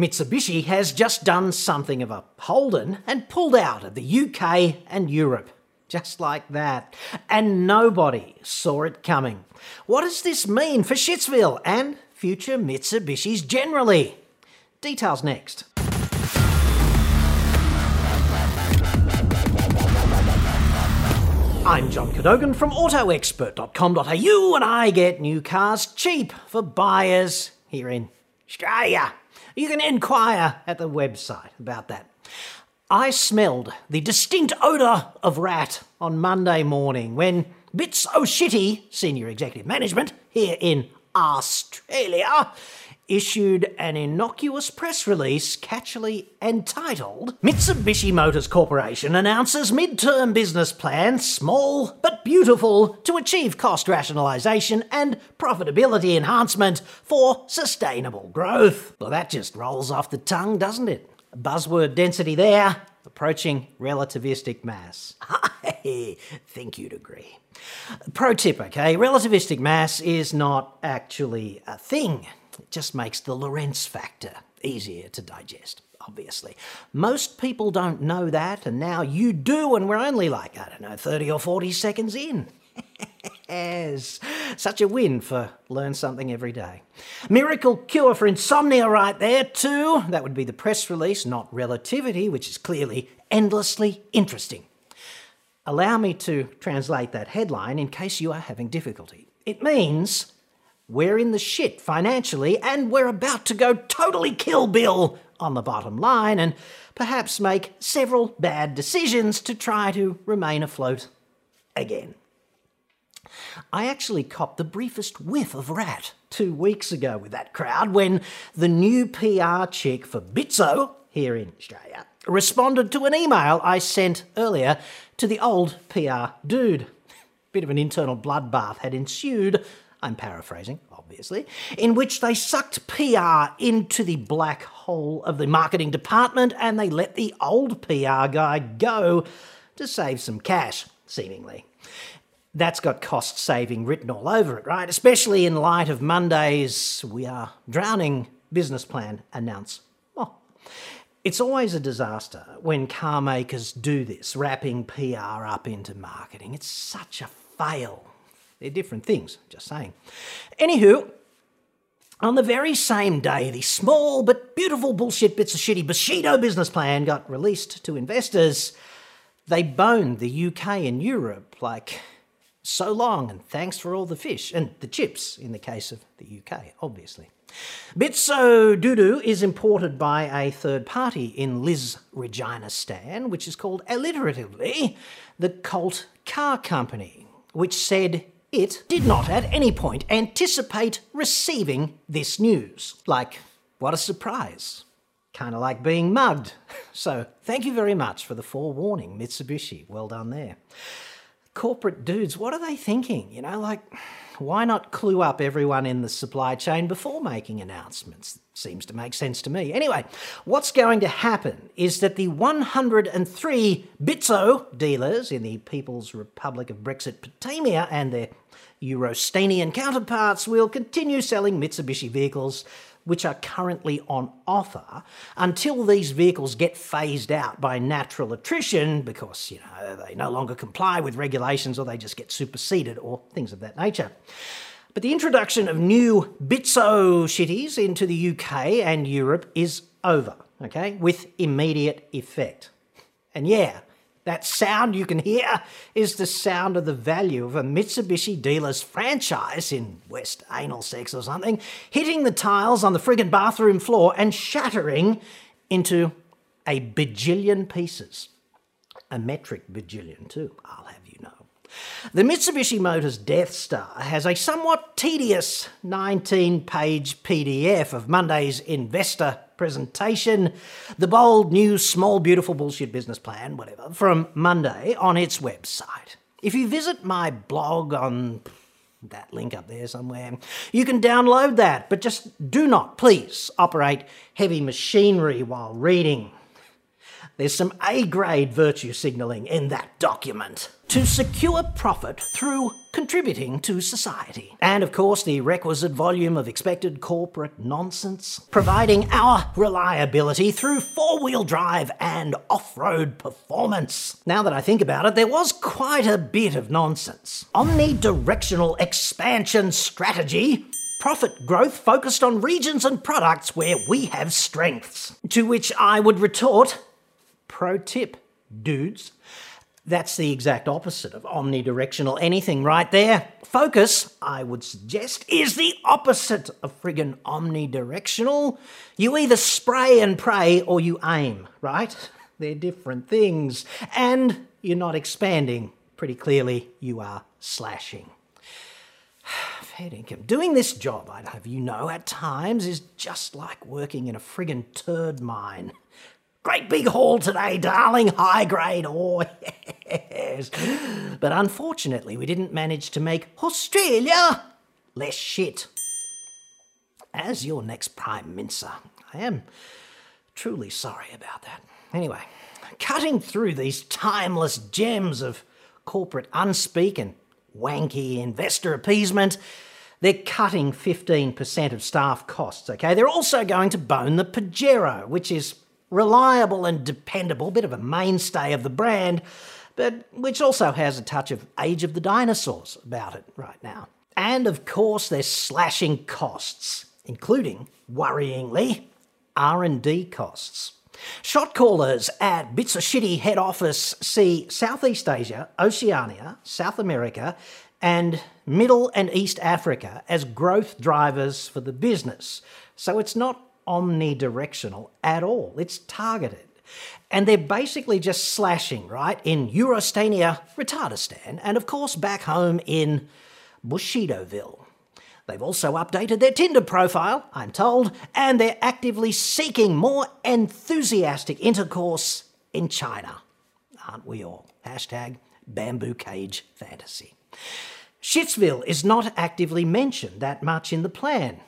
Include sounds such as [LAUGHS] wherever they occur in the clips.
Mitsubishi has just done something of a Holden and pulled out of the UK and Europe. Just like that. And nobody saw it coming. What does this mean for Shitsville and future Mitsubishis generally? Details next. I'm John Cadogan from AutoExpert.com.au and I get new cars cheap for buyers here in Australia. You can inquire at the website about that. I smelled the distinct odour of rat on Monday morning when Bits O Shitty, senior executive management here in Australia, issued an innocuous press release catchily entitled Mitsubishi Motors Corporation announces mid-term business plan, small but beautiful, to achieve cost rationalisation and profitability enhancement for sustainable growth. Well, that just rolls off the tongue, doesn't it? Buzzword density there, approaching relativistic mass. [LAUGHS] I think you'd agree. Pro tip, okay? Relativistic mass is not actually a thing. It just makes the Lorentz factor easier to digest, obviously. Most people don't know that, and now you do, and we're only like, I don't know, 30 or 40 seconds in. [LAUGHS] yes, such a win for learn something every day. Miracle cure for insomnia right there, too. That would be the press release, not relativity, which is clearly endlessly interesting. Allow me to translate that headline in case you are having difficulty. It means we're in the shit financially, and we're about to go totally kill Bill on the bottom line and perhaps make several bad decisions to try to remain afloat again. I actually copped the briefest whiff of rat two weeks ago with that crowd when the new PR chick for Bitso here in Australia responded to an email I sent earlier to the old PR dude. Bit of an internal bloodbath had ensued I'm paraphrasing, obviously, in which they sucked PR into the black hole of the marketing department and they let the old PR guy go to save some cash, seemingly. That's got cost saving written all over it, right? Especially in light of Monday's We Are Drowning business plan announce. It's always a disaster when car makers do this, wrapping PR up into marketing. It's such a fail they're different things, just saying. Anywho, on the very same day, the small but beautiful bullshit bits of shitty Bushido business plan got released to investors. They boned the UK and Europe like so long and thanks for all the fish and the chips in the case of the UK, obviously. Bitso Doodoo is imported by a third party in Liz Regina Stan, which is called alliteratively the Colt Car Company, which said it did not at any point anticipate receiving this news. Like, what a surprise. Kind of like being mugged. [LAUGHS] So, thank you very much for the forewarning, Mitsubishi. Well done there. Corporate dudes, what are they thinking? You know, like, why not clue up everyone in the supply chain before making announcements? Seems to make sense to me. Anyway, what's going to happen is that the 103 Bitso dealers in the People's Republic of Brexit Potamia and their Eurostanian counterparts will continue selling Mitsubishi vehicles which are currently on offer until these vehicles get phased out by natural attrition because, you know, they no longer comply with regulations or they just get superseded or things of that nature. But the introduction of new Bitso shitties into the UK and Europe is over, okay, with immediate effect. And yeah, that sound you can hear is the sound of the value of a Mitsubishi dealer's franchise in West Anal Sex or something, hitting the tiles on the friggin' bathroom floor and shattering into a bajillion pieces. A metric bajillion, too, I'll have. The Mitsubishi Motors Death Star has a somewhat tedious 19 page PDF of Monday's investor presentation, the bold, new, small, beautiful bullshit business plan, whatever, from Monday on its website. If you visit my blog on that link up there somewhere, you can download that, but just do not, please, operate heavy machinery while reading. There's some A grade virtue signalling in that document. To secure profit through contributing to society. And of course, the requisite volume of expected corporate nonsense. Providing our reliability through four wheel drive and off road performance. Now that I think about it, there was quite a bit of nonsense. Omnidirectional expansion strategy profit growth focused on regions and products where we have strengths. To which I would retort, pro tip, dudes. That's the exact opposite of omnidirectional anything right there. Focus, I would suggest, is the opposite of friggin' omnidirectional. You either spray and pray or you aim, right? [LAUGHS] They're different things. And you're not expanding. Pretty clearly, you are slashing [SIGHS] head income. Doing this job, I'd have you know, at times is just like working in a friggin' turd mine. Great big haul today, darling, high grade ore, oh, [LAUGHS] yes. But unfortunately, we didn't manage to make Australia less shit. As your next Prime Minister, I am truly sorry about that. Anyway, cutting through these timeless gems of corporate unspeak and wanky investor appeasement they're cutting 15% of staff costs, okay? They're also going to bone the Pajero, which is reliable and dependable, bit of a mainstay of the brand, but which also has a touch of Age of the Dinosaurs about it right now. And of course, they're slashing costs, including, worryingly, R&D costs. Shot callers at Bits of Shitty head office see Southeast Asia, Oceania, South America, and Middle and East Africa as growth drivers for the business. So it's not omnidirectional at all, it's targeted. And they're basically just slashing, right, in Eurostania, Retardistan, and of course back home in Bushidoville. They've also updated their Tinder profile, I'm told, and they're actively seeking more enthusiastic intercourse in China. Aren't we all? Hashtag bamboo cage fantasy. Shitsville is not actively mentioned that much in the plan.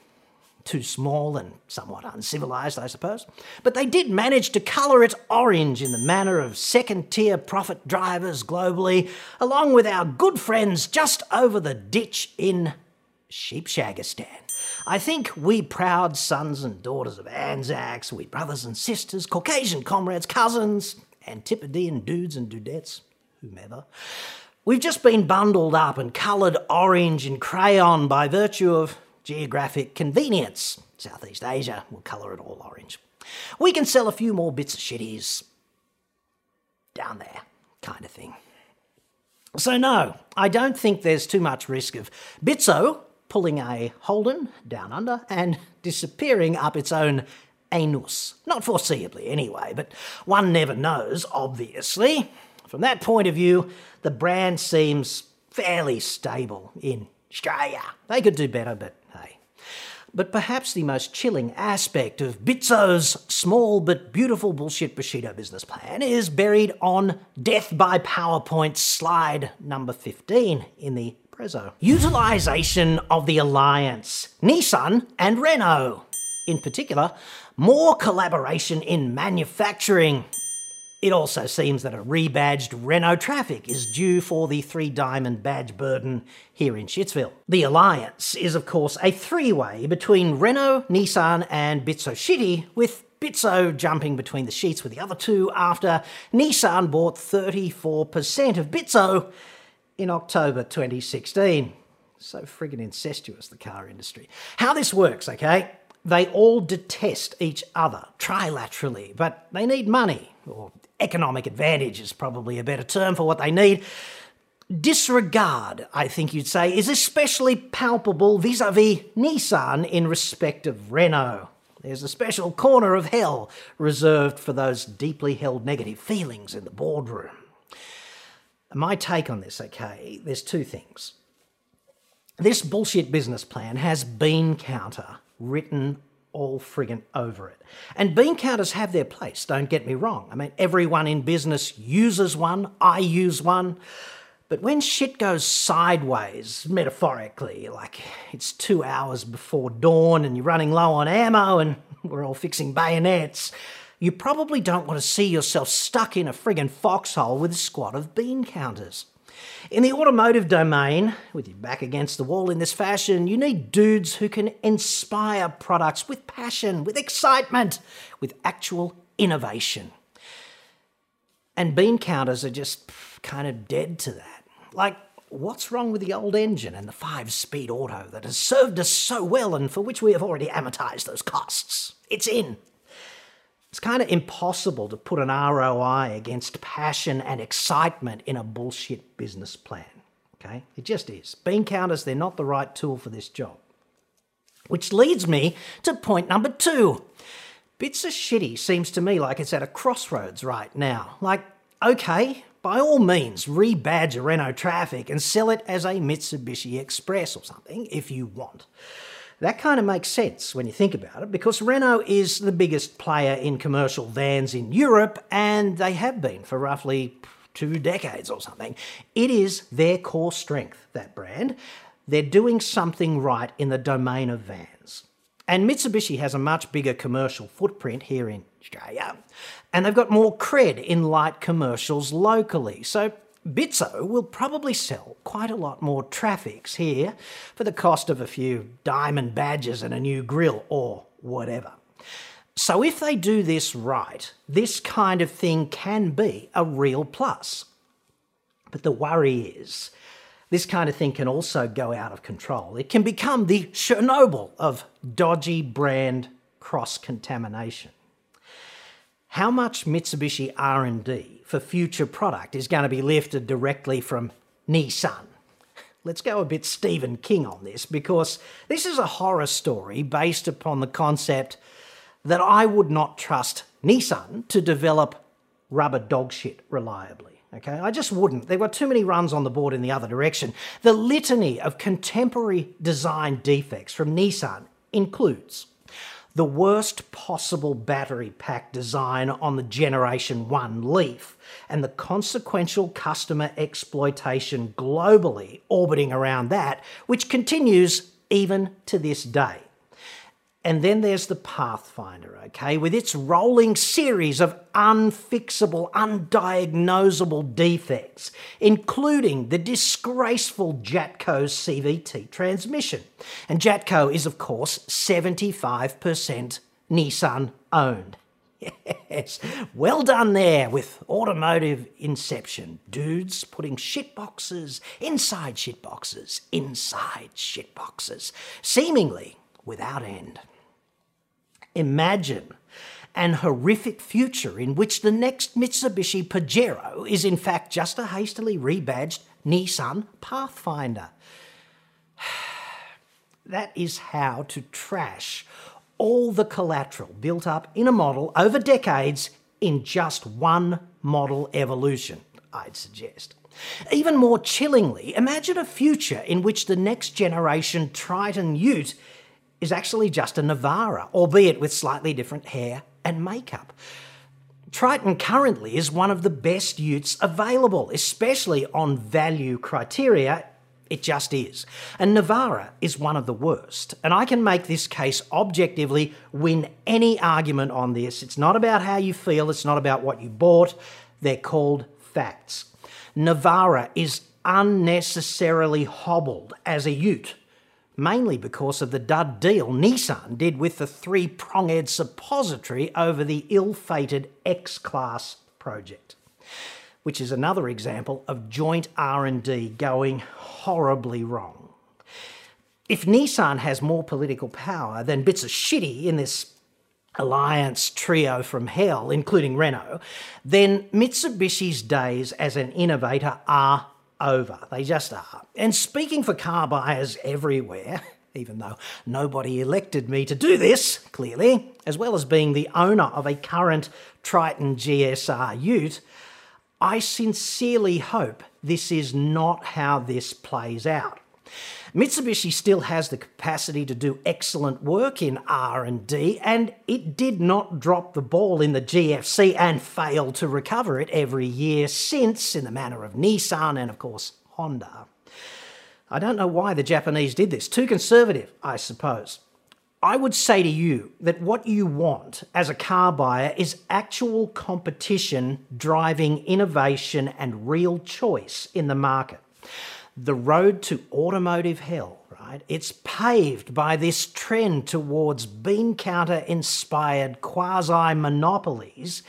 Too small and somewhat uncivilized, I suppose. But they did manage to colour it orange in the manner of second tier profit drivers globally, along with our good friends just over the ditch in Sheepshagistan. I think we proud sons and daughters of Anzacs, we brothers and sisters, Caucasian comrades, cousins, Antipodean dudes and dudettes, whomever, We've just been bundled up and coloured orange in crayon by virtue of geographic convenience. Southeast Asia will colour it all orange. We can sell a few more bits of shitties down there, kind of thing. So, no, I don't think there's too much risk of Bitso pulling a Holden down under and disappearing up its own anus. Not foreseeably, anyway, but one never knows, obviously. From that point of view, the brand seems fairly stable in Australia. They could do better, but. But perhaps the most chilling aspect of Bitso's small but beautiful bullshit Bushido business plan is buried on Death by PowerPoint slide number 15 in the Prezzo. Utilisation of the alliance, Nissan and Renault. In particular, more collaboration in manufacturing it also seems that a rebadged Renault Trafic is due for the three diamond badge burden here in Shitsville. The alliance is, of course, a three way between Renault, Nissan, and Bitso Shitty, with Bitso jumping between the sheets with the other two after Nissan bought 34% of Bitso in October 2016. So friggin' incestuous, the car industry. How this works, okay? They all detest each other trilaterally, but they need money, or economic advantage is probably a better term for what they need. Disregard, I think you'd say, is especially palpable vis a vis Nissan in respect of Renault. There's a special corner of hell reserved for those deeply held negative feelings in the boardroom. My take on this, okay, there's two things. This bullshit business plan has bean counter written all friggin' over it. And bean counters have their place, don't get me wrong. I mean, everyone in business uses one, I use one. But when shit goes sideways, metaphorically, like it's two hours before dawn and you're running low on ammo and [LAUGHS] we're all fixing bayonets, you probably don't want to see yourself stuck in a friggin' foxhole with a squad of bean counters. In the automotive domain, with your back against the wall in this fashion, you need dudes who can inspire products with passion, with excitement, with actual innovation. And bean counters are just kind of dead to that. Like, what's wrong with the old engine and the five speed auto that has served us so well and for which we have already amortized those costs? It's in. It's kind of impossible to put an ROI against passion and excitement in a bullshit business plan. Okay? It just is. Bean counters, they're not the right tool for this job. Which leads me to point number two. Bits of shitty seems to me like it's at a crossroads right now. Like, okay, by all means, rebadge a Renault Trafic and sell it as a Mitsubishi Express or something if you want. That kind of makes sense when you think about it, because Renault is the biggest player in commercial vans in Europe, and they have been for roughly two decades or something. It is their core strength, that brand. They're doing something right in the domain of vans. And Mitsubishi has a much bigger commercial footprint here in Australia, and they've got more cred in light commercials locally. So Bitso will probably sell quite a lot more Trafics here for the cost of a few diamond badges and a new grill or whatever. So if they do this right, this kind of thing can be a real plus. But the worry is, this kind of thing can also go out of control. It can become the Chernobyl of dodgy brand cross-contamination. How much Mitsubishi R&D for future product is going to be lifted directly from Nissan. Let's go a bit Stephen King on this because this is a horror story based upon the concept that I would not trust Nissan to develop rubber dog shit reliably. Okay, I just wouldn't. There were too many runs on the board in the other direction. The litany of contemporary design defects from Nissan includes the worst possible battery pack design on the Generation 1 Leaf, and the consequential customer exploitation globally orbiting around that, which continues even to this day. And then there's the Pathfinder, okay, with its rolling series of unfixable, undiagnosable defects, including the disgraceful Jatco CVT transmission. And Jatco is, of course, 75% Nissan owned. [LAUGHS] Yes, well done there with automotive inception. Dudes putting shitboxes inside shitboxes, inside shitboxes, seemingly without end. Imagine an horrific future in which the next Mitsubishi Pajero is in fact just a hastily rebadged Nissan Pathfinder. [SIGHS] that is how to trash all the collateral built up in a model over decades in just one model evolution, I'd suggest. Even more chillingly, imagine a future in which the next generation Triton Ute is actually just a Navara, albeit with slightly different hair and makeup. Triton currently is one of the best utes available, especially on value criteria. It just is. And Navara is one of the worst. And I can make this case objectively, win any argument on this. It's not about how you feel, it's not about what you bought. They're called facts. Navara is unnecessarily hobbled as a ute mainly because of the dud deal Nissan did with the three pronged suppository over the ill-fated X-Class project, which is another example of joint R&D going horribly wrong. If Nissan has more political power than bits of shitty in this alliance trio from hell, including Renault, then Mitsubishi's days as an innovator are over. They just are. And speaking for car buyers everywhere, [LAUGHS] even though nobody elected me to do this, clearly, as well as being the owner of a current Triton GSR ute, I sincerely hope this is not how this plays out. Mitsubishi still has the capacity to do excellent work in R&D and it did not drop the ball in the GFC and fail to recover it every year since in the manner of Nissan and of course Honda. I don't know why the Japanese did this. Too conservative, I suppose. I would say to you that what you want as a car buyer is actual competition driving innovation and real choice in the market. The road to automotive hell, right? It's paved by this trend towards bean counter inspired quasi monopolies,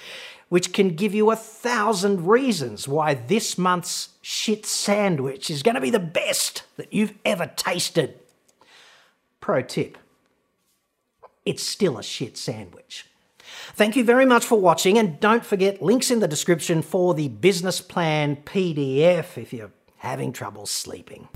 which can give you a thousand reasons why this month's shit sandwich is going to be the best that you've ever tasted. Pro tip it's still a shit sandwich. Thank you very much for watching, and don't forget links in the description for the business plan PDF if you're having trouble sleeping.